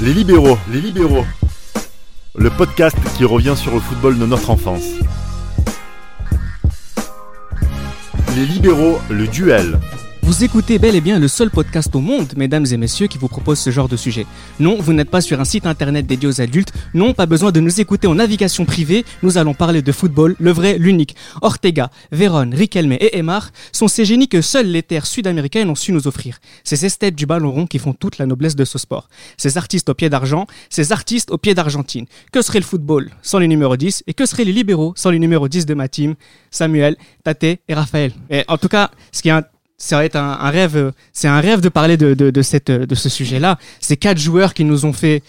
Les libéraux, les libéraux. Le podcast qui revient sur le football de notre enfance. Les libéraux, le duel. Vous écoutez bel et bien le seul podcast au monde, mesdames et messieurs, qui vous propose ce genre de sujet. Non, vous n'êtes pas sur un site internet dédié aux adultes. Non, pas besoin de nous écouter en navigation privée. Nous allons parler de football, le vrai, l'unique. Ortega, Véron, Riquelme et Emar sont ces génies que seules les terres sud-américaines ont su nous offrir. Ces esthètes du ballon rond qui font toute la noblesse de ce sport. Ces artistes au pied d'argent, ces artistes au pied d'Argentine. Que serait le football sans les numéros 10 et que seraient les libéraux sans les numéros 10 de ma team, Samuel, Tate et Raphaël. Et en tout cas, ce qui est un un, rêve, c'est un rêve de parler de, de, cette, de ce sujet-là. Ces quatre joueurs qui nous ont fait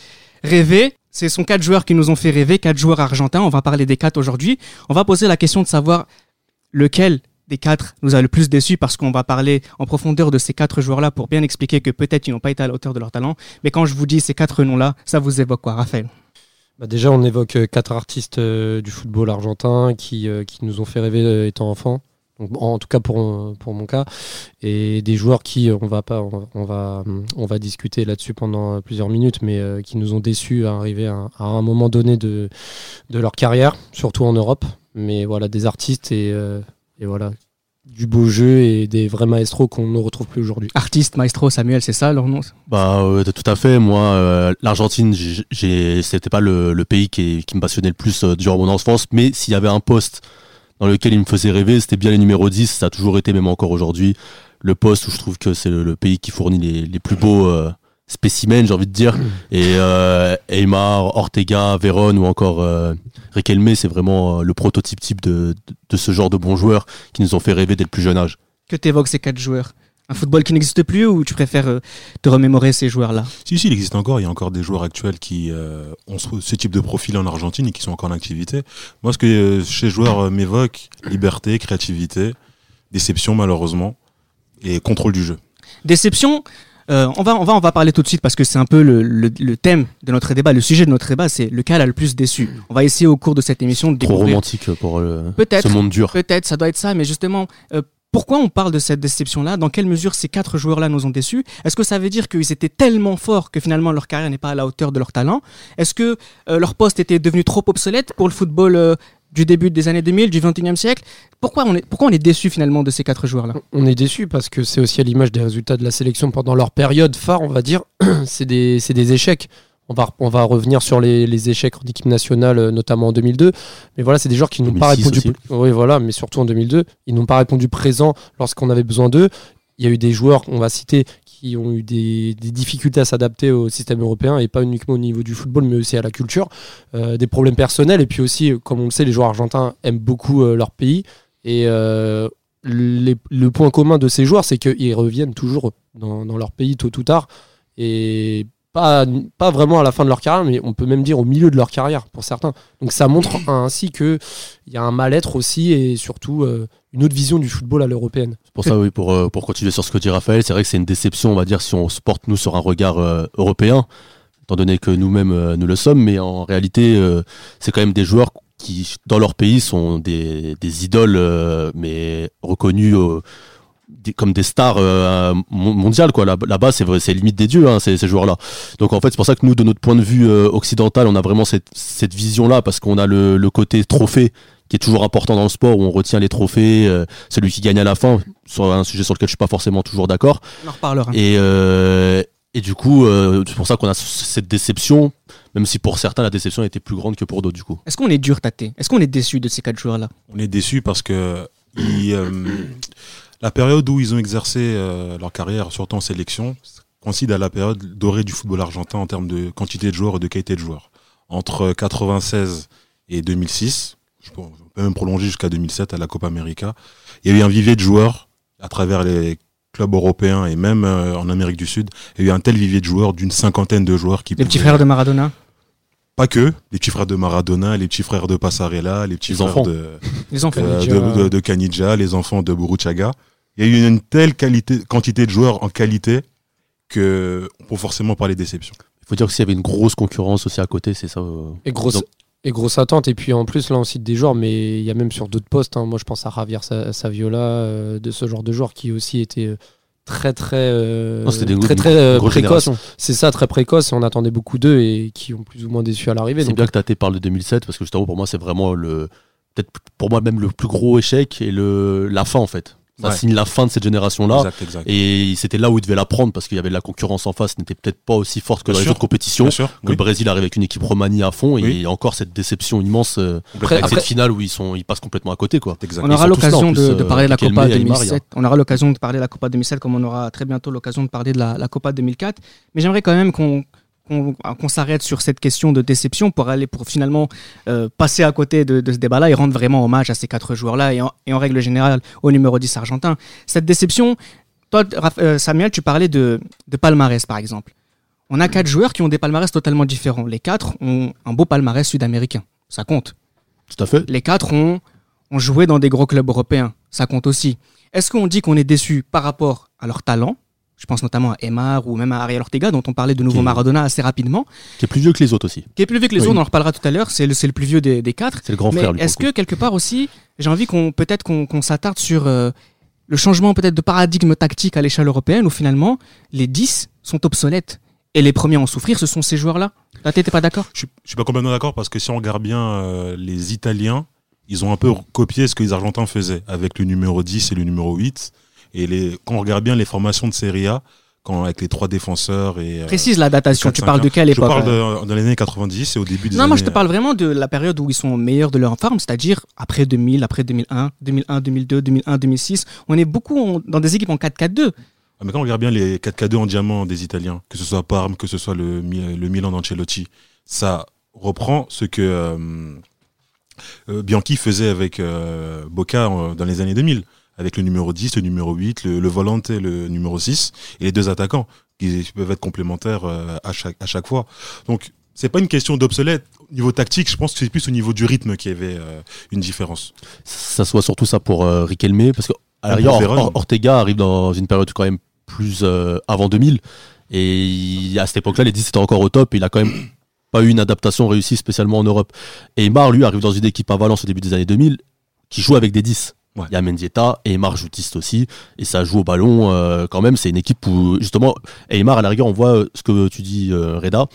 rêver. Ce sont quatre joueurs qui nous ont fait rêver, quatre joueurs argentins. On va parler des quatre aujourd'hui. On va poser la question de savoir lequel des quatre nous a le plus déçus parce qu'on va parler en profondeur de ces quatre joueurs-là pour bien expliquer que peut-être ils n'ont pas été à la hauteur de leur talent. Mais quand je vous dis ces quatre noms-là, ça vous évoque quoi, Raphaël? Bah déjà, on évoque euh, quatre artistes euh, du football argentin qui, euh, qui nous ont fait rêver étant enfants en tout cas pour, pour mon cas, et des joueurs qui, on va, pas, on va, on va discuter là-dessus pendant plusieurs minutes, mais euh, qui nous ont déçus à arriver à, à, un moment donné de, de leur carrière, surtout en Europe. Mais voilà, des artistes et, euh, et voilà, du beau jeu et des vrais maestros qu'on ne retrouve plus aujourd'hui. Artiste, maestro, Samuel, c'est ça leur nom? Bah euh, tout à fait. Moi, euh, l'Argentine, c'était pas le, le pays qui, qui, me passionnait le plus euh, durant mon enfance, mais s'il y avait un poste dans lequel il me faisait rêver, c'était bien les numéros 10, ça a toujours été, même encore aujourd'hui, le poste où je trouve que c'est le, le, pays qui fournit les, les plus beaux euh, spécimens, j'ai envie de dire. Et euh, Eymar, Ortega, Véron ou encore euh, Riquelme, c'est vraiment euh, le prototype type de, de, de, ce genre de bons joueurs qui nous ont fait rêver dès le plus jeune âge. Que t'évoques ces quatre joueurs un football qui n'existe plus ou tu préfères euh, te remémorer ces joueurs-là? Si, si, il existe encore. Il y a encore des joueurs actuels qui euh, ont ce, type de profil en Argentine et qui sont encore en activité. Moi, ce que euh, chez joueurs m'évoque, liberté, créativité, déception malheureusement et contrôle du jeu. Déception euh, on, va, on, va, on va parler tout de suite parce que c'est un peu le, le, le, thème de notre débat, le sujet de notre débat, c'est le cas a le plus déçu. On va essayer au cours de cette émission de Trop découvrir. romantique pour ce monde dur. Peut-être, ça doit être ça, mais justement, euh, pourquoi on parle de cette déception-là? Dans quelle mesure ces quatre joueurs-là nous ont déçus? Est-ce que ça veut dire qu'ils étaient tellement forts que finalement leur carrière n'est pas à la hauteur de leur talent? Est-ce que euh, leur poste était devenu trop obsolète pour le football euh, du début des années 2000, du 21e siècle? Pourquoi on, est, pourquoi on est déçu finalement de ces quatre joueurs-là? On est déçu parce que c'est aussi à l'image des résultats de la sélection pendant leur période phare, on va dire. c'est des, des échecs. On va, on va revenir sur les, les échecs en équipe nationale, euh, notamment en 2002. Mais voilà, c'est des joueurs qui n'ont pas répondu. Aussi. Oui, voilà, mais surtout en 2002, ils n'ont pas répondu présent lorsqu'on avait besoin d'eux. Il y a eu des joueurs, on va citer, qui ont eu des, des difficultés à s'adapter au système européen et pas uniquement au niveau du football, mais aussi à la culture, euh, des problèmes personnels. Et puis aussi, comme on le sait, les joueurs argentins aiment beaucoup euh, leur pays. Et euh, les, le point commun de ces joueurs, c'est qu'ils reviennent toujours dans, dans leur pays tôt ou tard. Et pas, pas vraiment à la fin de leur carrière, mais on peut même dire au milieu de leur carrière pour certains. Donc ça montre ainsi qu'il y a un mal-être aussi et surtout euh, une autre vision du football à l'européenne. C'est pour ça, oui, pour, euh, pour continuer sur ce que dit Raphaël, c'est vrai que c'est une déception, on va dire, si on se porte nous sur un regard euh, européen, étant donné que nous-mêmes nous le sommes, mais en réalité, c'est quand même des joueurs qui, dans leur pays, sont des, des idoles, mais reconnues comme des stars euh, mondiales quoi. Là-bas là c'est limite des dieux hein, ces, ces joueurs là donc en fait c'est pour ça que nous de notre point de vue euh, occidental on a vraiment cette, cette vision là parce qu'on a le, le, côté trophée qui est toujours important dans le sport où on retient les trophées euh, celui qui gagne à la fin sur un sujet sur lequel je suis pas forcément toujours d'accord. On en reparlera. Et euh, et du coup c'est pour ça qu'on a cette déception même si pour certains la déception était plus grande que pour d'autres du coup. Est-ce qu'on est dur tâté est-ce qu'on est déçu de ces quatre joueurs là on est déçu parce que ils, la période où ils ont exercé euh, leur carrière, surtout en sélection, coïncide à la période dorée du football argentin en termes de quantité de joueurs et de qualité de joueurs. Entre 96 et 2006, je peux, même prolonger jusqu'à 2007 à la Copa América, il y a eu un vivier de joueurs à travers les clubs européens et même euh, en Amérique du Sud. Il y a eu un tel vivier de joueurs d'une cinquantaine de joueurs qui Les petits frères de Maradona? Pas que les petits frères de Maradona, les petits frères de Passarella, les petits les frères enfants. de, les enfants euh, de, de, de Canidja, les enfants de Buruchaga. Il y a eu une telle qualité, quantité de joueurs en qualité que on peut forcément parler de déception. Il faut dire que s'il y avait une grosse concurrence aussi à côté, c'est ça. Euh... Et grosse, Donc... et grosse attente. Et puis en plus, là, on cite des joueurs, mais il y a même sur d'autres postes. Hein. Moi, je pense à Javier Saviola, euh, de ce genre de joueurs qui aussi étaient très très euh, Non, des- très très euh, précoce. C'est ça, très précoce. Et on attendait beaucoup d'eux et qui ont plus ou moins déçu à l'arrivée. C'est bien que Tate parle de 2007 parce que justement pour moi c'est vraiment le peut-être pour moi même le plus gros échec et le la fin en fait. Ça Ouais. signe la fin de cette génération là. Exact, exact. Et c'était là où il devait la prendre parce qu'il y avait de la concurrence en face, n'était peut-être pas aussi forte que Bien dans les sûr. autres compétitions. Bien sûr. Que oui. le Brésil arrive avec une équipe remanie à fond et Oui. encore cette déception immense euh, Après- avec après- cette finale où ils sont ils passent complètement à côté quoi. Exact. On aura l'occasion de, de euh, parler de la Copa Aymar, il y a- 2007. On aura l'occasion de parler de la Copa 2007 comme on aura très bientôt l'occasion de parler de la, la Copa 2004. Mais j'aimerais quand même qu'on qu'on s'arrête sur cette question de déception pour aller pour finalement euh, passer à côté de, de ce débat-là et rendre vraiment hommage à ces quatre joueurs-là et en, et en règle générale au numéro 10 argentin. Cette déception, toi euh, Samuel, tu parlais de, de palmarès par exemple. On a quatre joueurs qui ont des palmarès totalement différents. Les quatre ont un beau palmarès sud-américain. Ça compte. Tout à fait. Les quatre ont, ont joué dans des gros clubs européens. Ça compte aussi. Est-ce qu'on dit qu'on est déçu par rapport à leur talent? Je pense notamment à Emar ou même à Ariel Ortega, dont on parlait de nouveau Qui- Maradona assez rapidement, Qui est plus vieux que les autres aussi. qui est plus vieux que les Oui. autres, on en reparlera tout à l'heure. C'est le, plus vieux des, des quatre. C'est le grand Mais frère est-ce que quelque part aussi, j'ai envie qu'on peut-être qu'on s'attarde sur euh, le changement peut-être de paradigme tactique à l'échelle européenne, où finalement les 10 sont obsolètes. Et les premiers à en souffrir, ce sont ces joueurs-là. Là, t'étais pas d'accord? Je, suis- je suis pas complètement d'accord parce que si on regarde bien euh, les Italiens, ils ont un peu copié ce que les Argentins faisaient avec le numéro 10 et le numéro 8. Et les, quand on regarde bien les formations de Serie A, quand, avec les trois défenseurs et. euh, Précise la datation. Tu 4-5-1, parles de quelle Je époque parle de, dans les années 90 et au début des Non, moi je te parle vraiment de la période où ils sont meilleurs de leur forme, c'est-à-dire après 2000, après 2001, 2001, 2002, 2001, 2006. On est beaucoup en- dans des équipes en 4-4-2. Ah, mais quand on regarde bien les 4K2 en diamant des Italiens, que ce soit Parme, que ce soit le, Mi- le Milan d'Ancelotti, ça reprend ce que euh, euh, Bianchi faisait avec euh, Boca dans les années 2000, avec le numéro 10, le numéro 8, le, le volante et le numéro 6, et les deux attaquants, qui peuvent être complémentaires euh, à, chaque, à chaque fois. Donc, c'est pas une question d'obsolète. Au niveau tactique, je pense que c'est plus au niveau du rythme qu'il y avait euh, une différence. ça soit surtout ça pour euh, Riquelme parce que à la Ah. Or- Ortega arrive dans une période quand même plus euh, avant 2000 et il- à cette époque-là les 10 étaient encore au top et il a quand même pas eu une adaptation réussie spécialement en Europe et Aymar lui arrive dans une équipe à Valence au début des années 2000 qui joue avec des 10 Ouais. il y a Mendieta et Aymar joue 10 aussi et ça joue au ballon euh, quand même c'est une équipe où justement Aymar à la rigueur on voit euh, ce que tu dis euh, Reda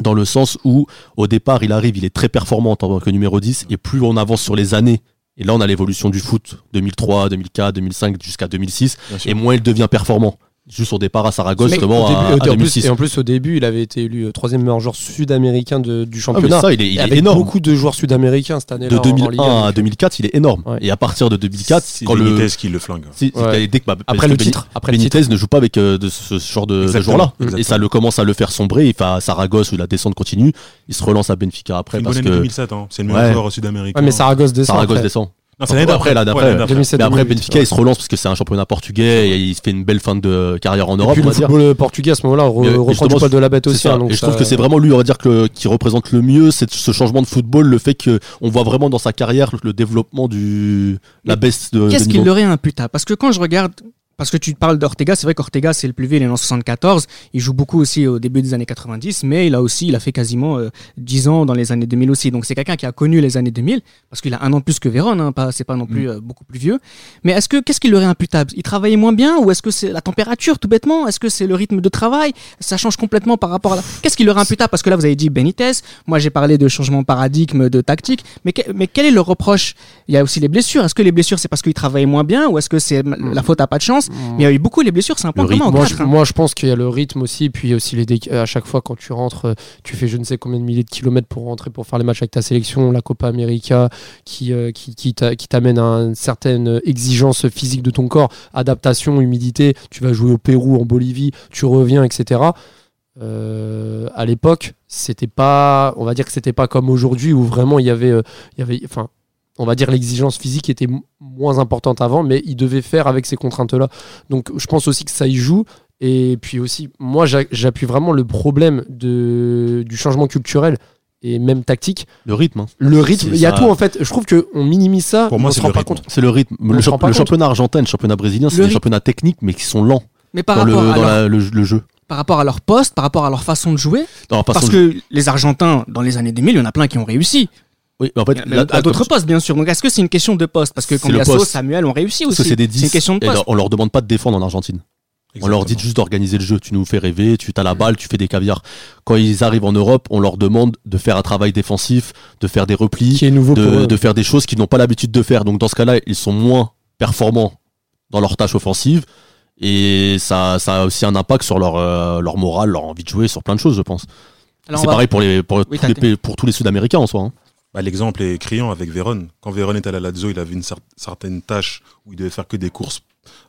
dans le sens où au départ il arrive, il est très performant en tant que numéro 10 et plus on avance sur les années et là on a l'évolution du foot 2003, 2004, 2005 jusqu'à 2006 et moins il devient performant. Juste au départ à Saragosse Mais justement au début- à, à et en plus- 2006. et en plus, au début, il avait été élu euh, troisième meilleur joueur sud-américain de- du Ah, mais championnat. ça il est, il est avec énorme. beaucoup de joueurs sud-américains cette année-là. De en- en Ligue 2001 un, à donc, 2004, il est énorme. Ouais. Et à partir de 2004, C'est quand le Benitez qui le flingue. Ouais. dès que- bah, Après le titre. Après le Benitez titre. ne joue pas avec euh, de ce, genre de, de joueurs-là. Et ça le commence à le faire sombrer. Il fait à Saragosse où la descente continue. Il se relance à Benfica après C'est une parce bonne année que 2007, hein. c'est le meilleur Ouais. joueur sud-américain. Ouais, mais Saragosse descend. Saragosse descend. Non, c'est l'année Après, d'après. là, Ouais, d'après, l'année d'après. 2007, Mais après 2008, Benfica ouais. il se relance parce que c'est un championnat portugais et il fait une belle fin de carrière en Et Europe. puis on le football portugais à ce moment-là reprend du poil de la bête aussi. ça. hein, donc et je trouve que c'est vraiment lui, on va dire que qui représente le mieux c'est ce changement de football, le fait que on voit vraiment dans sa carrière le développement du la baisse de, Qu'est-ce qu'il leur est imputable Parce que quand je regarde, parce que tu parles d'Ortega, c'est vrai qu'Ortega c'est le plus vieux, il est en 74, il joue beaucoup aussi au début des années 90, mais il a aussi, il a fait quasiment euh, 10 ans dans les années 2000 aussi. Donc c'est quelqu'un qui a connu les années 2000, parce qu'il a un an de plus que Véron, hein, pas, c'est pas non plus euh, beaucoup plus vieux. Mais est-ce que qu'est-ce qu'il leur est imputable? Il travaillait moins bien ou est-ce que c'est la température tout bêtement? Est-ce que c'est le rythme de travail? Ça change complètement par rapport à la... Qu'est-ce qui leur est imputable? Parce que là vous avez dit Benitez, moi j'ai parlé de changement de paradigme, de tactique, mais, que- mais quel est le reproche? Il y a aussi les blessures. Est-ce que les blessures c'est parce qu'ils travaillaient moins bien ou est-ce que c'est la faute à pas de chance? Mais il y a eu beaucoup les blessures, c'est un point Le commun aux Moi quatre, je, hein. moi, je pense qu'il y a le rythme aussi, puis il y a aussi les déc- à chaque fois quand tu rentres, euh, tu fais je ne sais combien de milliers de kilomètres pour rentrer pour faire les matchs avec ta sélection, la Copa América, qui, euh, qui, qui t'a- qui t'amène à une certaine exigence physique de ton corps, adaptation, humidité. Tu vas jouer au Pérou, en Bolivie, tu reviens, etc. Euh, à l'époque, c'était pas, on va dire que c'était pas comme aujourd'hui où vraiment il y avait, euh, il y avait, enfin, on va dire l'exigence physique était moins importante avant, mais il devait faire avec ces contraintes-là. Donc je pense aussi que ça y joue. Et puis aussi, moi j'a- j'appuie vraiment le problème de, du changement culturel et même tactique. Le rythme. hein. Le rythme, il y a ça. tout en fait. Je trouve qu'on minimise ça. Pour moi, on c'est se rend le pas rythme. compte. C'est le rythme. On Le, championnat argentin et le championnat brésilien, c'est Le des rythme. championnats techniques mais qui sont lents Mais par dans, le, rapport, à dans leur, la- le, le jeu. par rapport à leur poste, par rapport à leur façon de jouer, parce de- que les Argentins, dans les années 2000, il y en a plein qui ont réussi. Oui, mais en fait, là- à d'autres postes, bien sûr. Donc est-ce que c'est une question de poste? Parce que Cambiasso. Samuel ont réussi parce aussi. que c'est des 10 une question de poste. leur- on leur demande pas de défendre en Argentine. On leur dit juste d'organiser le jeu. Tu nous fais rêver, tu as la balle, tu fais des caviars. Quand ils arrivent en Europe, on leur demande de faire un travail défensif, de faire des replis, Qui est nouveau pour de, faire des choses qu'ils n'ont pas l'habitude de faire. Donc dans ce cas-là, ils sont moins performants dans leurs tâches offensives. Et ça, ça a aussi un impact sur leur, euh, leur morale, leur envie de jouer, sur plein de choses, je pense. C'est va- pareil pour, les, pour, Oui, tous t'as les pour tous les Sud-Américains en soi. hein. Bah, L'exemple est criant avec Véron. Quand Véron était à la Lazio, il avait une cer- certaine tâche où il devait faire que des courses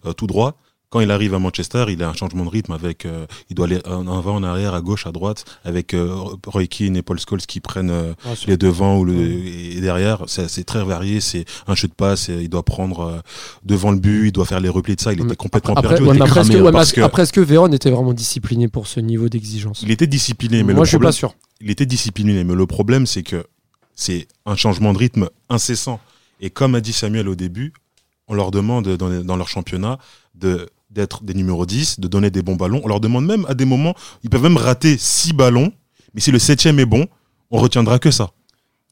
euh, tout droit. Quand il arrive à Manchester, il a un changement de rythme avec, euh, il doit aller en avant, en arrière, à gauche, à droite, avec euh, Roy Keane et Paul Scholes qui prennent euh, Ah, les devants ou le, et derrière. C'est très varié. C'est un jeu de passe. Il doit prendre devant le but. Il doit faire les replis de ça. Il était complètement Après, perdu. ouais, après, est-ce que, cramé, ouais, mais parce que après, est-ce que Véron était vraiment discipliné pour ce niveau d'exigence? Il était discipliné, mais Moi, le je suis problème, pas sûr. il était discipliné, mais le problème, c'est que c'est un changement de rythme incessant. Et comme a dit Samuel au début, on leur demande dans, leur championnat d'être des numéros 10, de donner des bons ballons. On leur demande même à des moments, ils peuvent même rater 6 ballons, mais si le septième est bon, on retiendra que ça.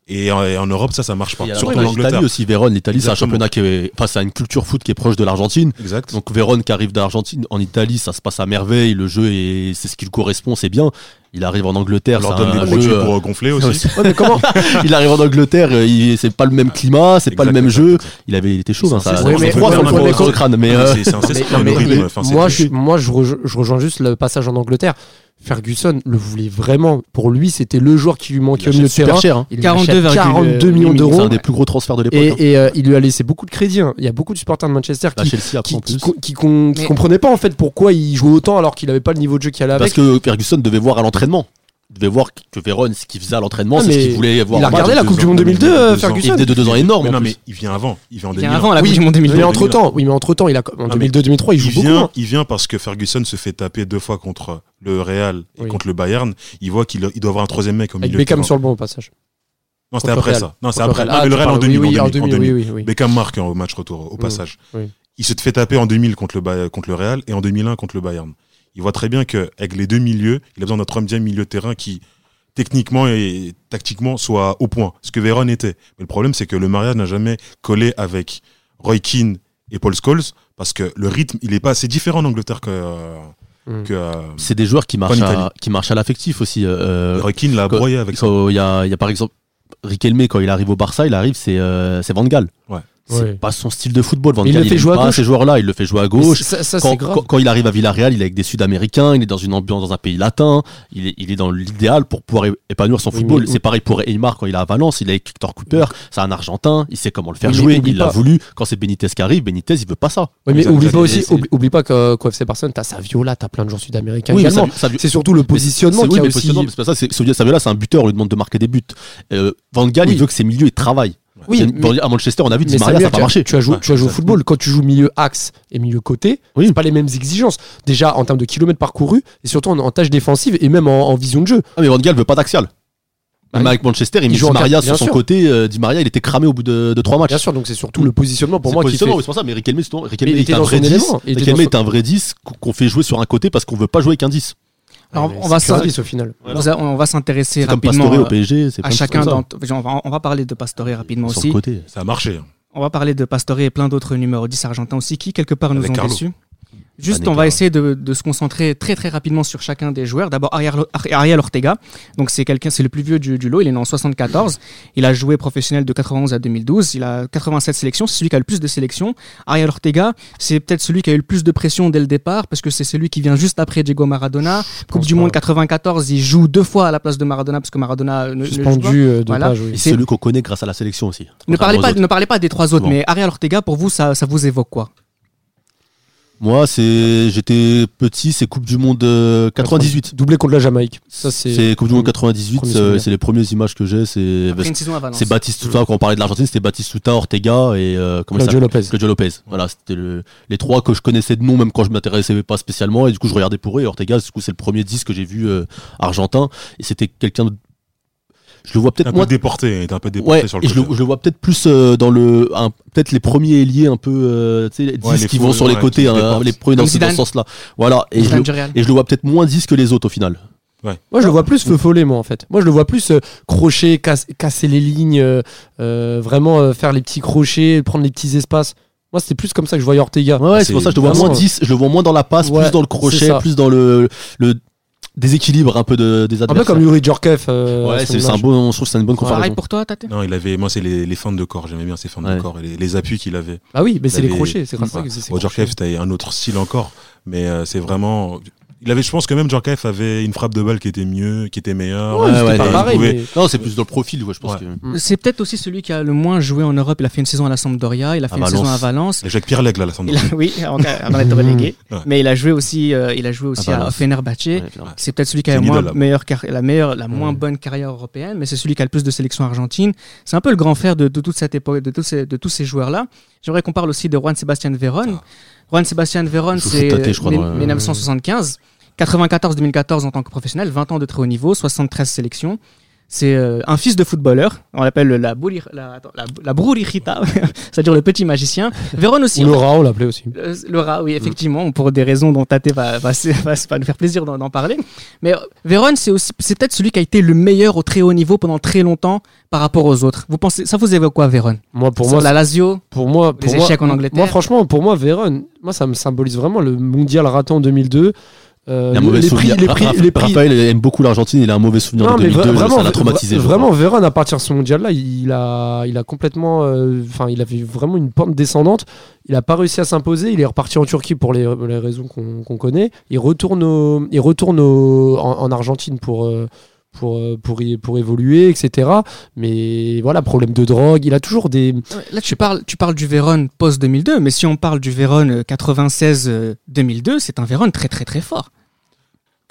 Et en, et en Europe, ça, ça marche pas. Surtout en Angleterre. l'Italie aussi, Vérone. L'Italie, c'est un championnat qui est, enfin, c'est une culture foot qui est proche de l'Argentine. Exact. Donc Vérone qui arrive d'Argentine, en Italie, ça se passe à merveille. Le jeu est, c'est ce qui lui correspond, c'est bien. Il arrive en Angleterre, leur donne un des produits jeu, pour gonfler aussi. aussi. Ouais, mais comment il arrive en Angleterre, euh, il- c'est pas le même climat, c'est pas le même jeu. Il avait, il était chaud, hein, ça. Ça mais- froid sur le- crâne, mais Ah, euh, c'est- c'est moi, je, moi je rejoins juste le passage en Angleterre. Ferguson le voulait vraiment. Pour lui, c'était le joueur qui lui manquait au milieu de terrain. cher. hein. Il lui 42,8 achète 42 millions C'est d'euros. un des plus gros transferts de l'époque. Et, hein. et, euh, il lui a laissé beaucoup de crédit. hein. Il y a beaucoup de supporters de Manchester La qui, Chelsea qui, qui, qui Mais- comprenaient pas en fait pourquoi il jouait autant alors qu'il avait pas le niveau de jeu qu'il allait Parce avec. que Ferguson devait voir à l'entraînement. Il devait voir que Vérone, ce qu'il faisait à l'entraînement, Ah, c'est ce mais qu'il voulait voir. il a en regardé la Coupe du Monde deux 2002, ans. euh, Il Ferguson. venait de deux ans énormes. Mais en non, mais il vient avant. Il vient en Il vient 2001. avant la Oui, Coupe du Monde Mais 2002. en entre temps, oui, mais entre temps, il a en Ah, mais 2002-2003, il joue il beaucoup. vient, hein. il vient parce que Ferguson se fait taper deux fois contre le Real et Oui. contre le Bayern. Il voit qu'il il doit avoir un troisième mec au Avec milieu. de Beckham sur le banc au passage. Non, c'était après ça. Non, c'est après. Ah, mais le Real en parles- 2000. oui, oui, en en 2000, 2000, oui, oui, oui. Beckham marque au match retour, au Mm. passage. Il se fait taper en 2000 contre le, Bay- contre le Real et en 2001 contre le Bayern. Il voit très bien qu'avec les deux milieux, il a besoin d'un troisième milieu de terrain qui, techniquement et tactiquement, soit au point. Ce que Véron était. Mais le problème, c'est que le mariage n'a jamais collé avec Roy Keane et Paul Scholes parce que le rythme, il est pas assez différent en Angleterre que. euh, Mm. que euh, C'est des joueurs qui marchent, à, qui marchent à l'affectif aussi. euh, Roy Keane l'a broyé avec il y a, il y a par exemple Riquelme quand il arrive au Barça, il arrive, c'est euh, c'est Van Gaal. Ouais. C'est Ouais. pas son style de football. Van Il Gaal, le fait jouer à pas gauche. ces joueurs-là, il le fait jouer à Mais gauche. Ça, ça, Quand, il arrive à Villarreal, il est avec des Sud-Américains, il est dans une ambiance dans un pays latin, il est, il est dans l'idéal pour pouvoir épanouir son Oui, football. mais- C'est pareil pour Neymar quand il est à Valence, il est avec Hector Cooper, c'est un Argentin, il sait comment le faire mais jouer, il l'a voulu. Quand c'est Benitez qui arrive, Benitez il veut pas ça. Mais Ça, oublie pas aussi, oublie, oublie pas que- qu'au FC Barcelone, t'as Saviola, t'as plein de joueurs sud-américains Oui, mais également. C'est surtout le positionnement qui a mais aussi. positionnement, mais c'est pas ça. C'est, Saviola, c'est un buteur, on lui demande de marquer des buts. Euh, Van Gaal, il veut que ses milieux ils travaillent. Oui, mais- à Manchester, on a vu Di Mais Maria, ça n'a pas marché. Tu as joué, Ouais, tu as joué au football. Quand tu joues milieu axe et milieu côté, Oui. c'est pas les mêmes exigences. Déjà en termes de kilomètres parcourus et surtout en, en tâche défensive et même en, en vision de jeu. Ah, mais Van Gaal veut pas d'axial. Même avec Manchester, il, il met joue Di en Maria sur son sûr. côté. euh, Di Maria, il était cramé au bout de, de trois matchs. Bien sûr, donc c'est surtout le positionnement pour moi qui positionnement, fait. oui, c'est pour ça. Mais Riquelme, Riquelme il est un vrai son 10. élément. Il était Riquelme dans est un vrai 10 qu'on- qu'on fait jouer sur un côté parce qu'on veut pas jouer avec un 10. Alors, on va c'est s'en- qu'un vice, au final. on va- on va s'intéresser comme rapidement au PSG. à chacun d'entre- on va, on va parler de Pastore rapidement aussi. côté. Ça a marché. hein. On va parler de Pastore et plein d'autres numéros 10 argentins aussi qui, quelque part, nous Avec ont Carlo. déçus. Juste, on va essayer de, de se concentrer très très rapidement sur chacun des joueurs. D'abord, Ariel, Ariel Ortega. Donc, c'est quelqu'un, c'est le plus vieux du, du lot. Il est né en 74. Il a joué professionnel de 91 à 2012. Il a 87 sélections. C'est celui qui a le plus de sélections. Ariel Ortega, c'est peut-être celui qui a eu le plus de pression dès le départ parce que c'est celui qui vient juste après Diego Maradona. Coupe du pas. Monde 94, il joue deux fois à la place de Maradona parce que Maradona ne, ne joue pas. Suspendu euh, de Voilà. Et C'est- celui qu'on connaît grâce à la sélection aussi. Ne parlez, pas, ne parlez pas des trois autres, mais Ariel Ortega, pour vous, ça, ça vous évoque quoi? Moi, c'est, j'étais petit, c'est Coupe du Monde euh, 98. Doublé contre la Jamaïque. Ça, c'est. C'est Coupe du Monde 98, premier euh, c'est les premières images que j'ai. C'est, Après une saison à Valence. c'est Batistuta, quand on parlait de l'Argentine, c'était Batistuta, Ortega et euh, comment Claudio Lopez. Claudio Lopez. Voilà, c'était le- les trois que je connaissais de nom, même quand je m'intéressais pas spécialement. Et du coup, je regardais pour eux. Et Ortega, du coup, c'est le premier disque que j'ai vu euh, argentin. Et c'était quelqu'un de. Je le vois Un peut-être peu moins. déporté. Il était un peu déporté Ouais, sur le et je le, je le vois peut-être plus euh, dans le. peut-être les premiers ailiers un peu. euh, tu sais, les 10 Ouais, les qui fous, vont sur les ouais, côtés, qui hein, les premiers dans, ce- dans ce Zidane. sens-là. Voilà. Et je, le, et je le vois peut-être moins 10 que les autres au final. Moi, je le vois plus feu follet, moi, en fait. Moi, je le vois plus euh, crocher, casse- casser les lignes, euh, euh, vraiment euh, faire les petits crochets, prendre les petits espaces. Moi, c'était plus comme ça que je voyais Ortega. Ouais, c'est c'est pour ça que je le vois moins 10, je le vois moins dans la passe, Ouais, plus dans le crochet, plus dans le, le déséquilibre un peu de, des Un peu adversaires. comme Yuri Djorkaeff. euh, Ouais, c'est un bon, je trouve que c'est une bonne comparaison. Pareil pour toi, Tate Non, il avait, moi, c'est les, les feintes de corps. J'aimais bien ces feintes Ouais. de corps et les, les appuis qu'il avait. Ah oui, mais c'est les crochets. C'est à ça Ouais. que c'est c'était un autre style encore. Mais euh, c'est vraiment. Il avait, je pense que même Djorkaeff avait une frappe de balle qui était mieux, qui était meilleure. Ouais, Ouais, c'était ouais, pas il pareil. pouvait- mais- Non, c'est plus dans le profil, ouais, je pense Ouais. que. C'est peut-être aussi celui qui a le moins joué en Europe. Il a fait une saison à la Sampdoria, il a fait À une Valence. saison à Valence. Il a joué avec Pierre Lègle, là, la Sampdoria. a- oui, en- avant d'être relégué. Ouais. Mais il a joué aussi, euh, il a joué aussi À à, finalement. C'est peut-être celui qui a la, moins idole, là. meilleure car- la, meilleure, la moins Ouais. bonne carrière européenne, mais c'est celui qui a le plus de sélections argentines. C'est un peu le grand frère de, de toute cette époque, de tous ces, de tous ces joueurs-là. J'aimerais qu'on parle aussi de Juan Sebastian Veron. Ah. Juan Sebastian Veron, c'est Tate, je crois, mille- dans le- 1975. 94-2014 en tant que professionnel, 20 ans de très haut niveau, 73 sélections. C'est euh, un fils de footballeur. On l'appelle la, bouli- la, attends, la, la Brurijita, c'est-à-dire le petit magicien. Véron aussi. Ou Laura, on l'appelait aussi. Euh, Le rat, oui, effectivement, pour des raisons dont Tate va, va, va, nous faire plaisir d'en parler. Mais euh, Véron, c'est aussi, c'est peut-être celui qui a été le meilleur au très haut niveau pendant très longtemps par rapport aux autres. Vous pensez, ça vous évoque quoi, Véron Moi, pour Sur moi, la Lazio, pour moi, pour les moi, échecs en Angleterre. Moi, franchement, pour moi, Véron, moi, ça me symbolise vraiment le mondial raté en 2002. Euh, Il a un mauvais les prix, souvenir. les prix, Raphaël- les prix. Raphaël aime beaucoup l'Argentine, il a un mauvais souvenir Non, de mais 2002, vra- vraiment, ça l'a traumatisé. vraiment. Véron, à partir de ce mondial-là, il a, il a complètement, euh, enfin, il avait vraiment une pente descendante. Il a pas réussi à s'imposer. Il est reparti en Turquie pour les, les raisons qu'on connaît. Il retourne, au- il retourne au- en, en Argentine pour. euh, pour, pour, y- pour évoluer, etc. Mais voilà, problème de drogue. Il a toujours des. Là, tu parles, tu parles du Véron post-2002, mais si on parle du Véron euh, 96-2002, c'est un Véron très très très fort.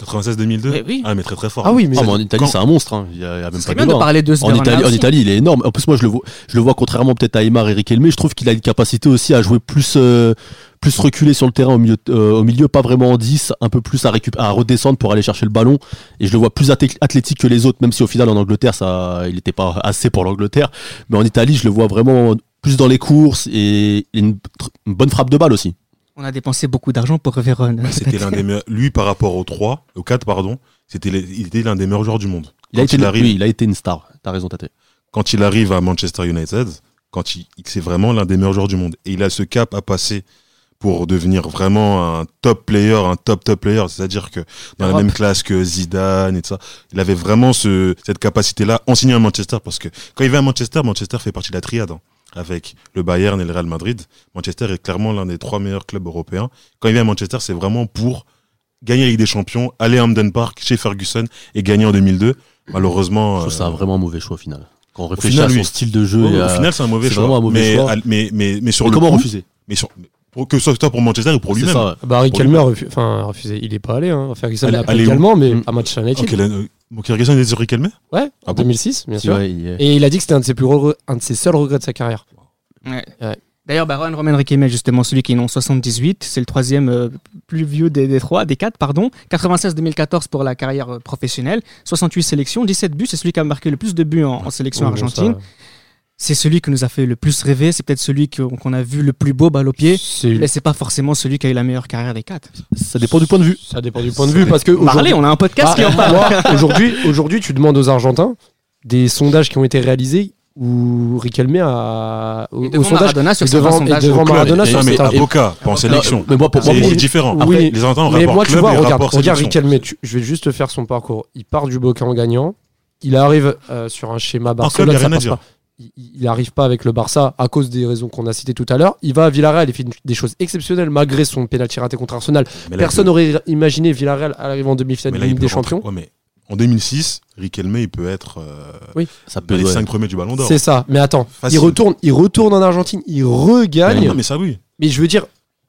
96-2002 Mais oui. Ah, mais très très fort. Ah oui, mais Ah, mais en Italie, Quand- c'est un monstre. hein. Il y a, il y a même pas de bien de hein. parler de ce En Italie, en. Italie, il est énorme. En plus, moi, je le vois, je le vois contrairement peut-être à Aymar et Eric Elmé, je trouve qu'il a une capacité aussi à jouer plus, euh, plus reculé sur le terrain au milieu, euh, au milieu, pas vraiment en 10, un peu plus à, récup- à redescendre pour aller chercher le ballon. Et je le vois plus athlétique que les autres, même si au final, en Angleterre, ça, il n'était pas assez pour l'Angleterre. Mais en Italie, je le vois vraiment plus dans les courses et une, une bonne frappe de balle aussi. On a dépensé beaucoup d'argent pour Véron. C'était l'un des meilleurs. Lui, par rapport aux 3, aux 4, pardon, c'était les- il était l'un des meilleurs joueurs du monde. Il a, Quand été, il arrive- oui, il a été une star. T'as raison, Tate. quand il arrive à Manchester United, quand il, c'est vraiment l'un des meilleurs joueurs du monde. Et il a ce cap à passer pour devenir vraiment un top player, un top top player. C'est-à-dire que dans la même classe que Zidane et tout ça, il avait vraiment ce, cette capacité-là en signant à Manchester parce que quand il va à Manchester, Manchester fait partie de la triade. hein, avec le Bayern et le Real Madrid. Manchester est clairement l'un des trois meilleurs clubs européens. Quand il vient à Manchester, c'est vraiment pour gagner la Ligue des Champions, aller à Hampden Park chez Ferguson et gagner en 2002. Malheureusement, Je trouve c'est euh, un vraiment mauvais choix au final. Quand on réfléchit final, à son oui. style de jeu, au, et au à- final, c'est un mauvais choix. vraiment un mauvais mais, choix. à- mais, mais, mais sur Mais le comment coup, refuser? mais sur, pour que ce soit pour Manchester ou pour lui-même. ouais. Bah, Harry a refu- enfin, refusé. Il est pas allé. Hein. Ferguson l'a également, mais Mm. à Manchester United. Ok, euh, Mon Kyrgyzstan est sur Rick Elmer Ouais, en Ah bon 2006, bien Si, sûr. ouais, il est- Et il a dit que c'était un de ses plus gros, un de ses seuls regrets de sa carrière. Ouais. Ouais. D'ailleurs, Baron Roman Riquelme, justement, celui qui est né en 78, c'est le troisième euh, plus vieux des, des trois, des quatre, pardon. 96-2014 pour la carrière euh, professionnelle, 68 sélections, 17 buts, c'est celui qui a marqué le plus de buts en, en sélection Ouais, bon, argentine. ça, C'est celui qui nous a fait le plus rêver, c'est peut-être celui que- qu'on a vu le plus beau balle au pied, mais c'est pas forcément celui qui a eu la meilleure carrière des quatre. Ça dépend du point de vue. Ça dépend du point de vue parce que Parlez, on a un podcast Ah, qui en parle. aujourd'hui, aujourd'hui, tu demandes aux Argentins des sondages qui ont été réalisés où Riquelme a au, sondage Maradona sur devant, et sondages. devant. Maradona Et- sur non, mais à Boca, pas en sélection. mais moi, pour moi, C'est différent. Oui. Après, les entends Mais moi, tu club vois, et regarde, regarde. Riquelme, tu- je vais juste te faire son parcours. Il part du Boca en gagnant. Il arrive euh, sur un schéma club, Barcelone. ça rien à passe dire. pas. Il, il arrive pas avec le Barça à cause des raisons qu'on a citées tout à l'heure. Il va à Villarreal, il fait des choses exceptionnelles malgré son pénalty raté contre Arsenal. Là, Personne n'aurait imaginé Villarreal arriver en demi-finale de Ligue des rentrer- Champions. ouais, mais en 2006, Riquelme, il peut être euh, ça dans peut les ouais. 5 premiers du Ballon d'Or. C'est ça. Mais attends, Facile. il retourne, il retourne en Argentine, il regagne. Non, mais ça, oui. Mais je veux dire,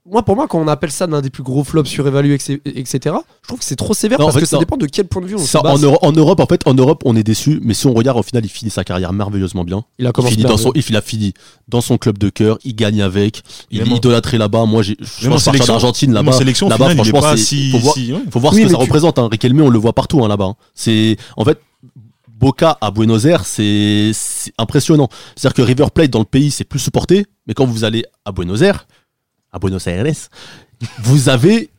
moi, pour moi, quand on appelle ça l'un des plus gros flops surévalués, etc., je trouve que c'est trop sévère Non, en parce fait, que ça dépend de quel point de vue on Ça, se en, base. Euro- en Europe, en fait, en Europe, on est déçu, mais si on regarde, au final, il finit sa carrière merveilleusement bien. Il a Il, commencé finit bien, dans son, il, a fini dans son club de cœur, il gagne avec, il est idolâtré là-bas. Moi, je pense sélection- d'Argentine là-bas. sélection, là-bas, final, il est franchement, si. faut voir- si- ouais. faut voir Oui, ce que ça tu- représente. Hein. Riquelme, on le voit partout hein, là-bas. C'est en fait Boca à Buenos Aires, c'est impressionnant. C'est-à-dire que River Plate dans le pays, c'est plus supporté, mais quand vous allez à Buenos Aires, à Buenos Aires, vous avez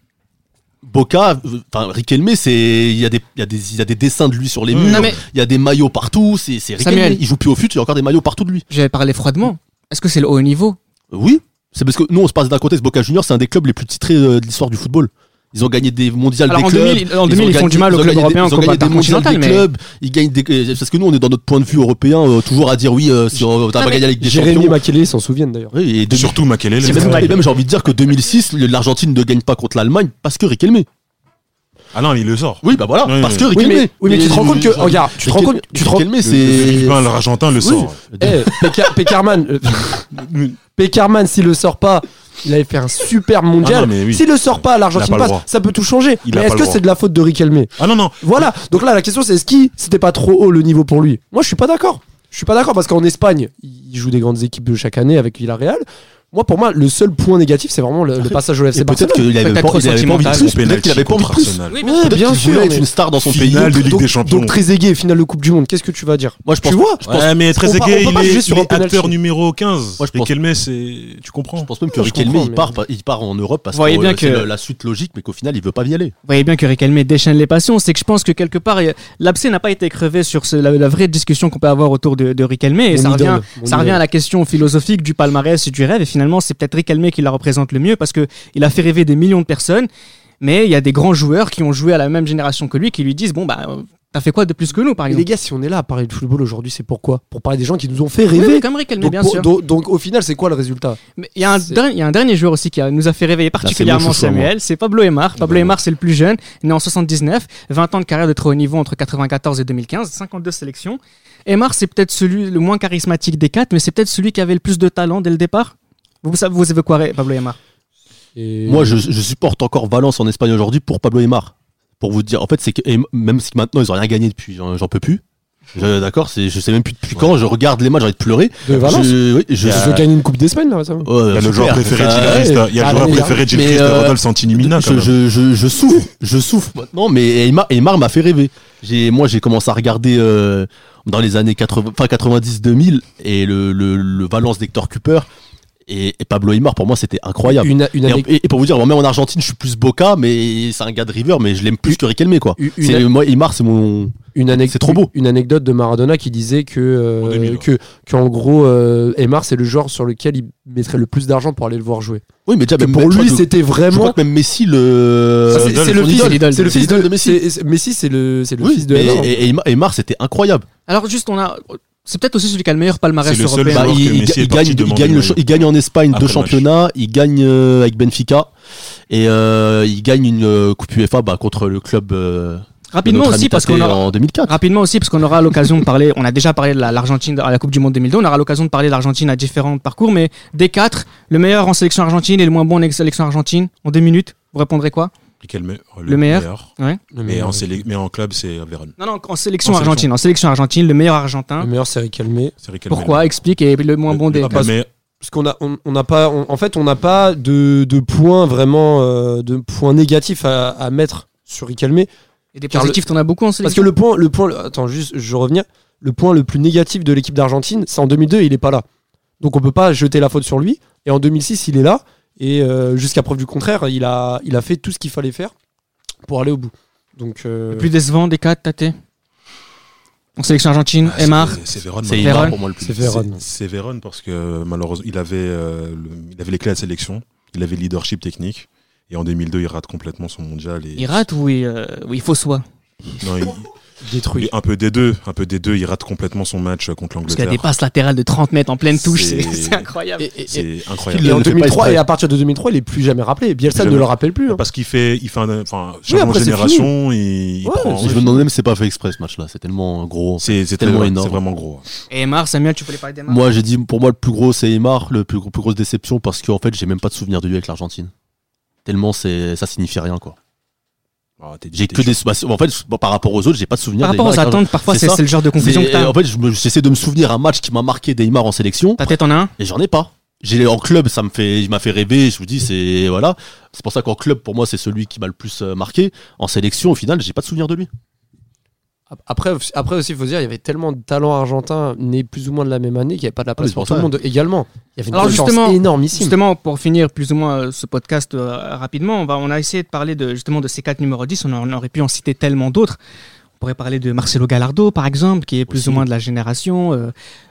Boca, enfin Riquelme, c'est il y a des il y a des il y a des dessins de lui sur les murs, il y a des maillots partout, c'est c'est Riquelme. Il joue plus au foot, il y a encore des maillots partout de lui. J'avais parlé froidement. Est-ce que c'est le haut niveau? Oui, C'est parce que nous, on se passe d'un contexte. Boca Juniors, c'est un des clubs les plus titrés euh, de l'histoire du football. Ils ont gagné des mondiales Alors, des en clubs. 2000, en ont 2000, ils font gagné- du mal aux clubs européens en Ils ont gagné des mondiales des mais- clubs. Ils gagnent des, euh, parce que nous, on est dans notre point de vue européen, euh, toujours à dire oui, euh, si on gagné avec des Jérémy champions. Makelele s'en souviennent d'ailleurs. Oui, et Et 2000 surtout le- même et même j'ai envie de dire que 2006, le- l'Argentine ne gagne pas contre l'Allemagne parce que Riquelme. Ah non, il le sort. Oui, bah voilà, Oui, parce que Oui, Riquelme. mais, oui, mais tu te rends compte que. Regarde, tu te rends compte. Tu te rends Le c'est. L'Argentin le sort. Eh, Peka- Pekarman, euh, Pekarman, s'il le sort pas, il avait fait un super mondial. Ah non, mais oui. S'il le sort pas, l'Argentine le passe, ça peut tout changer. Il mais est-ce que c'est de la faute de Riquelme Ah non, non. Voilà. Donc là, la question c'est est-ce que c'était pas trop haut le niveau pour lui? Moi, je suis pas d'accord. Je suis pas d'accord parce qu'en Espagne, il joue des grandes équipes de chaque année avec Villarreal. Moi, pour moi, le seul point négatif, c'est vraiment le, le passage au FC peut-être qu'il avait pas envie de plus. Peut-être qu'il avait pas envie de plus. Arsenal. Oui, Ouais, Peut-être bien sûr. être mais- une star dans son pays. Finale de Ligue donc, des Champions. donc Trezeguet, finale de Coupe du Monde. Qu'est-ce que tu vas dire? Moi, je pense. Tu vois? je pense- Ouais, mais Trezeguet, il est, il est acteur numéro 15. Moi, je pense- Riquelme, c'est. Tu comprends? Je pense même que Riquelme, il mais- part, il part en Europe parce Vous voyez que bien c'est que- la- suite logique, mais qu'au final, il veut pas y aller. Vous voyez bien que Riquelme déchaîne les passions. C'est que je pense que quelque part, l'abcès n'a pas été crevé sur la, vraie discussion qu'on peut avoir autour de, Riquelme. Et ça revient, à la question philosophique du palmarès et du rêve. Finalement, c'est peut-être Riquelme qui la représente le mieux parce que il a fait rêver des millions de personnes. Mais il y a des grands joueurs qui ont joué à la même génération que lui qui lui disent Bon, bah, euh, t'as fait quoi de plus que nous, par Mais exemple les gars, si on est là à parler de football aujourd'hui, c'est pourquoi? Pour parler des gens qui nous ont fait rêver. oui, comme Riquelme, donc, bien pour- sûr. donc- donc, au final, c'est quoi le résultat? Il y, a un dernier- joueur aussi qui a- nous a fait réveiller particulièrement à moi. Samuel, c'est Pablo Aymar. Pablo Ouais. Aymar, c'est le plus jeune, né en 79, 20 ans de carrière de très haut niveau entre 94 et 2015, 52 sélections. Aymar, c'est peut-être celui le moins charismatique des quatre, mais c'est peut-être celui qui avait le plus de talent dès le départ? Vous, savez, vous avez quoi, Pablo Aymar Et- Moi, je, je supporte encore Valence en Espagne aujourd'hui pour Pablo Aymar. Pour vous dire, en fait, c'est que et même si maintenant ils ont rien gagné depuis, j'en peux plus. D'accord, je sais même plus depuis quand. Je regarde les matchs, j'ai envie de pleurer. de Valence Je, oui, je, gagner une Coupe d'Espagne là récemment. Ouais, Il y a le joueur préféré Christ, il y a Ah, le joueur mais- préféré d'Il mais, Christ, euh, Rodolphe Santini Mina. quand je, je, je, je souffre, je souffre maintenant, mais Aymar, Aymar m'a fait rêver. Moi, j'ai commencé à regarder euh, dans les années 80, fin 90-2000 et le, le, le Valence d'Hector Cooper et, et Pablo Aymar, pour moi, c'était incroyable. Une, une, Et, anec- et- et pour vous dire, moi, même en Argentine, je suis plus Boca, mais c'est un gars de River, mais je l'aime plus que Riquelme, quoi. une- moi, Aymar, c'est mon. c'est trop beau. Une anecdote de Maradona qui disait que, euh, En 2000, ouais. que qu'en gros, euh, Aymar c'est le joueur sur lequel il mettrait le plus d'argent pour aller le voir jouer. Oui, mais déjà, même- pour lui, c'était Je crois vraiment. que même Messi, le. C'est le fils, c'est le de Messi. Messi, c'est le, c'est le fils de Aymar. et- Aymar, c'était incroyable. Alors juste, on a... C'est peut-être aussi celui qui a le meilleur palmarès européen. Bah, il, il- gagne, il, demander gagne le le maillot. cha- il gagne en Espagne Après deux championnats, il gagne euh, avec Benfica et euh, il gagne une euh, coupe UEFA bah, contre le club euh, de Rapidement aussi, parce qu'on aura... en 2004. Rapidement aussi, parce qu'on aura l'occasion de parler, on a déjà parlé de la- l'Argentine à la Coupe du Monde 2002, on aura l'occasion de parler de l'Argentine à différents parcours, mais des quatre, le meilleur en sélection argentine et le moins bon en sélection argentine, en deux minutes, vous répondrez quoi? Le meilleur. Ouais. Le Mais meilleur, en, mais en club, c'est Véron. Non, non, en sélection En argentine, en sélection argentine, le meilleur le argentin. meilleur, c'est Riquelme. C'est Riquelme. Pourquoi Explique, et le moins bon des... Le- Parce- mais Parce qu'on a, on, pas, on- en fait, on n'a pas de, de points vraiment, euh, de points négatifs à, à mettre sur Riquelme. Et des positifs, t'en as beaucoup en Parce sélection que le point, le point, attends, juste, je reviens. Le point le plus négatif de l'équipe d'Argentine, c'est en 2002, il est pas là. Donc on peut pas jeter la faute sur lui. Et en 2006, il est là. Et euh, jusqu'à preuve du contraire, il a, il a fait tout ce qu'il fallait faire pour aller au bout. Donc, euh, Le plus décevant des quatre, Tate En sélection argentine, Ah, Aymar. c'est- C'est Véron. C'est Véron. Pour moi le plus. c'est Véron. C'est- C'est Véron parce que malheureusement, il avait, euh, le- il avait les clés à la sélection, il avait le leadership technique. Et en 2002, il rate complètement son mondial. Et... Il rate ou il, euh, ou il fausse-soi Non, il- détruit. un peu des deux. Un peu des deux. Il rate complètement son match contre Parce qu'il y a l'Angleterre. des passes latérales de 30 mètres en pleine touche, c'est incroyable. Et, et- et- C'est incroyable. et en le fait pas 2003, exprès. et à partir de 2003, il est plus jamais rappelé. Bielsa Jamais. ne le rappelle plus. hein. Parce qu'il fait, il fait un, enfin, changement après, de c'est génération, il, il Ouais, prend. Je me demande même si c'est pas fait exprès ce match-là. C'est tellement gros. C'est c'est tellement énorme. C'est vraiment gros. Et Aymar, Samuel, tu voulais parler d'Aymar Moi, j'ai dit pour moi le plus gros c'est Aymar, le plus, gros- plus grosse déception parce qu'en fait j'ai même pas de souvenir de lui avec l'Argentine. Tellement c'est ça signifie rien quoi. Ah, J'ai que des bah, en fait bon, par rapport aux autres j'ai pas de souvenir. Par rapport aux attentes, parfois C'est le genre de conclusion que t'as. Et, En fait, j'essaie de me souvenir un match qui m'a marqué d'Aymar en sélection Ta tête en a un? Et j'en ai pas. J'ai en club, ça me fait, il m'a fait rêver. Je vous dis, c'est voilà. C'est pour ça qu'en club, pour moi, c'est celui qui m'a le plus euh, marqué. En sélection, au final, j'ai pas de souvenir de lui. Après, après aussi, il faut dire, il y avait tellement de talents argentins nés plus ou moins de la même année qu'il n'y avait pas de la place Ah, c'est pour tout le monde également. Il y avait une Alors, justement- énormissime. Justement, pour finir plus ou moins euh, ce podcast euh, rapidement, on, va, on a essayé de parler de, justement de ces quatre numéros 10. On, en- on aurait pu en citer tellement d'autres. On pourrait parler de Marcelo Gallardo, par exemple, qui est plus Aussi. ou moins de la génération. euh,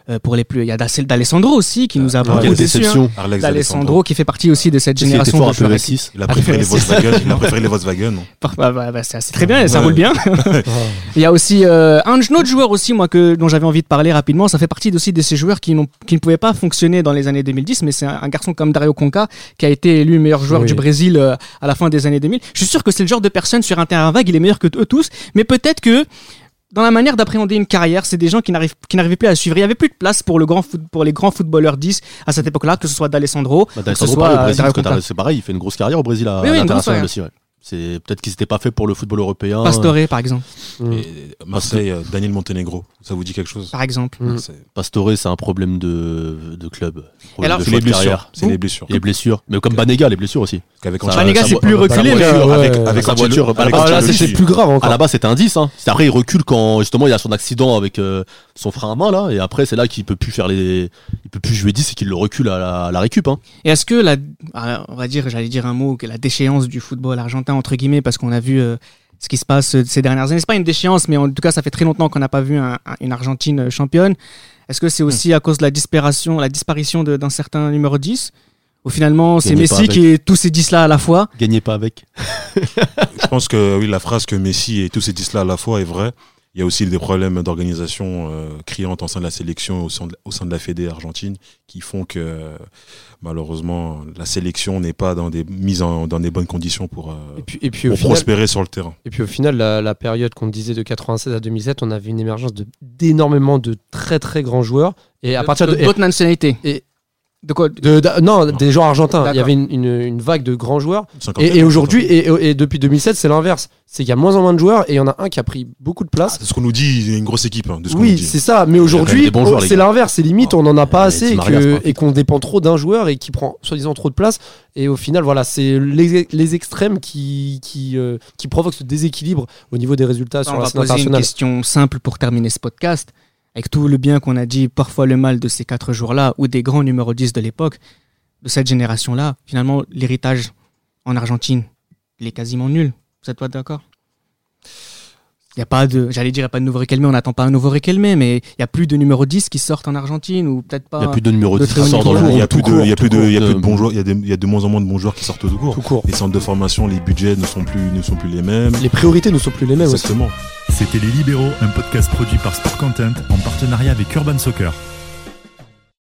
euh, pour les plus. Il y a d'Alessandro aussi qui nous a Ah, beaucoup déçus. hein. D'Alessandro qui fait partie aussi de cette génération fort de à joueurs. PES6. Il a préféré les Volkswagen. Il a préféré les Volkswagen. Bah, bah, bah, c'est très bien, ça roule bien. Il y a aussi euh, un autre joueur aussi, moi, que, dont j'avais envie de parler rapidement. Ça fait partie aussi de ces joueurs qui, n'ont- qui ne pouvaient pas fonctionner dans les années 2010, mais c'est un, un garçon comme Dario Conca qui a été élu meilleur joueur Oui. du Brésil euh, à la fin des années 2000. Je suis sûr que c'est le genre de personne sur un terrain vague, il est meilleur que eux tous, mais peut-être que dans la manière d'appréhender une carrière, c'est des gens qui n'arrivent qui n'arrivaient plus à suivre. Il y avait plus de place pour le grand foot, pour les grands footballeurs 10 à cette époque-là, que ce soit d'Alessandro, Bah, que ce D'Alessandro, soit pareil, au euh, Brésil, parce que c'est pareil, il fait une grosse carrière au Brésil à, Oui, oui, à grosse l'international aussi. Ouais. C'est peut-être qu'ils n'étaient pas faits pour le football européen. Pastore, par exemple. Mm. Et Marseille, euh, Daniel Montenegro. Ça vous dit quelque chose? Par exemple. Mm. C'est Pastore, c'est un problème de, de club. Problème alors, de c'est les blessures. C'est les blessures. Les blessures. Mais comme Banega, les blessures aussi. Banega, c'est plus reculé, mais voiture, avec, ouais. avec Sa voiture, Ah, Ancelotti. c'est plus grave À encore. la base, c'était un 10. Hein. Après, il recule quand justement il a son accident avec euh, son frein à main là, et après c'est là qu'il peut plus faire les, il peut plus jouer 10 et qu'il le recule à la, à la récup. Hein. Et est-ce que la, ah, on va dire, j'allais dire un mot, que la déchéance du football argentin entre guillemets, parce qu'on a vu euh, ce qui se passe euh, ces dernières années, c'est pas une déchéance, mais en tout cas, ça fait très longtemps qu'on n'a pas vu un- un- une Argentine euh, championne. Est-ce que c'est aussi à cause de la disparition, la disparition d'un certain numéro 10 Ou finalement, c'est Messi qui est tous ces 10 là à la fois? Gagnez pas avec. Je pense que oui, la phrase que Messi et tous ces 10 là à la fois est vraie. Il y a aussi des problèmes d'organisation euh, criantes au sein de la sélection, au sein de, au sein de la Fédé argentine, qui font que euh, malheureusement la sélection n'est pas dans des mises en, dans des bonnes conditions pour, euh, Et puis, et puis au pour final, prospérer sur le terrain. Et puis au final, la, la période qu'on disait de 96 à 2007, on avait une émergence d'énormément de, très très grands joueurs. Et à partir de. d'autres nationalités. et- de quoi de- de- non, des joueurs argentins. Il y avait une, une- une vague de grands joueurs. Et, et aujourd'hui, et, et depuis 2007, c'est l'inverse. C'est qu'il y a moins en moins de joueurs et il y en a un qui a pris beaucoup de place. C'est ce qu'on nous dit, il y a une grosse équipe. hein, de ce qu'on nous Oui, dit. c'est ça. Mais aujourd'hui, c'est l'inverse. C'est limite, on n'en a pas Et assez et pas qu'on dépend trop d'un joueur et qui prend soi-disant trop de place. Et au final, voilà, c'est les, les extrêmes qui, qui, euh, qui provoquent ce déséquilibre au niveau des résultats On sur la va scène poser une internationale. question simple pour terminer ce podcast. Avec tout le bien qu'on a dit, parfois le mal de ces quatre jours-là, ou des grands numéros 10 de l'époque, de cette génération-là, finalement, l'héritage en Argentine, il est quasiment nul. Vous êtes pas d'accord? Il n'y a pas de, j'allais dire, il n'y a pas de nouveau Riquelme, on n'attend pas un nouveau Riquelme, mais il n'y a plus de numéro 10 qui sortent en Argentine, ou peut-être pas. Il n'y a plus de numéro de 10 très haut qui sort niveau. dans le Il y a monde. plus de, il y a plus de, il y a plus de bons joueurs, il y a des- il y a de moins en moins de bons joueurs qui sortent tout court. Tout court. Les centres de formation, les budgets ne sont plus, ne sont plus les mêmes. Les priorités ne sont plus les mêmes aussi. Exactement. C'était Les Libéraux, un podcast produit par Sport Content en partenariat avec Urban Soccer.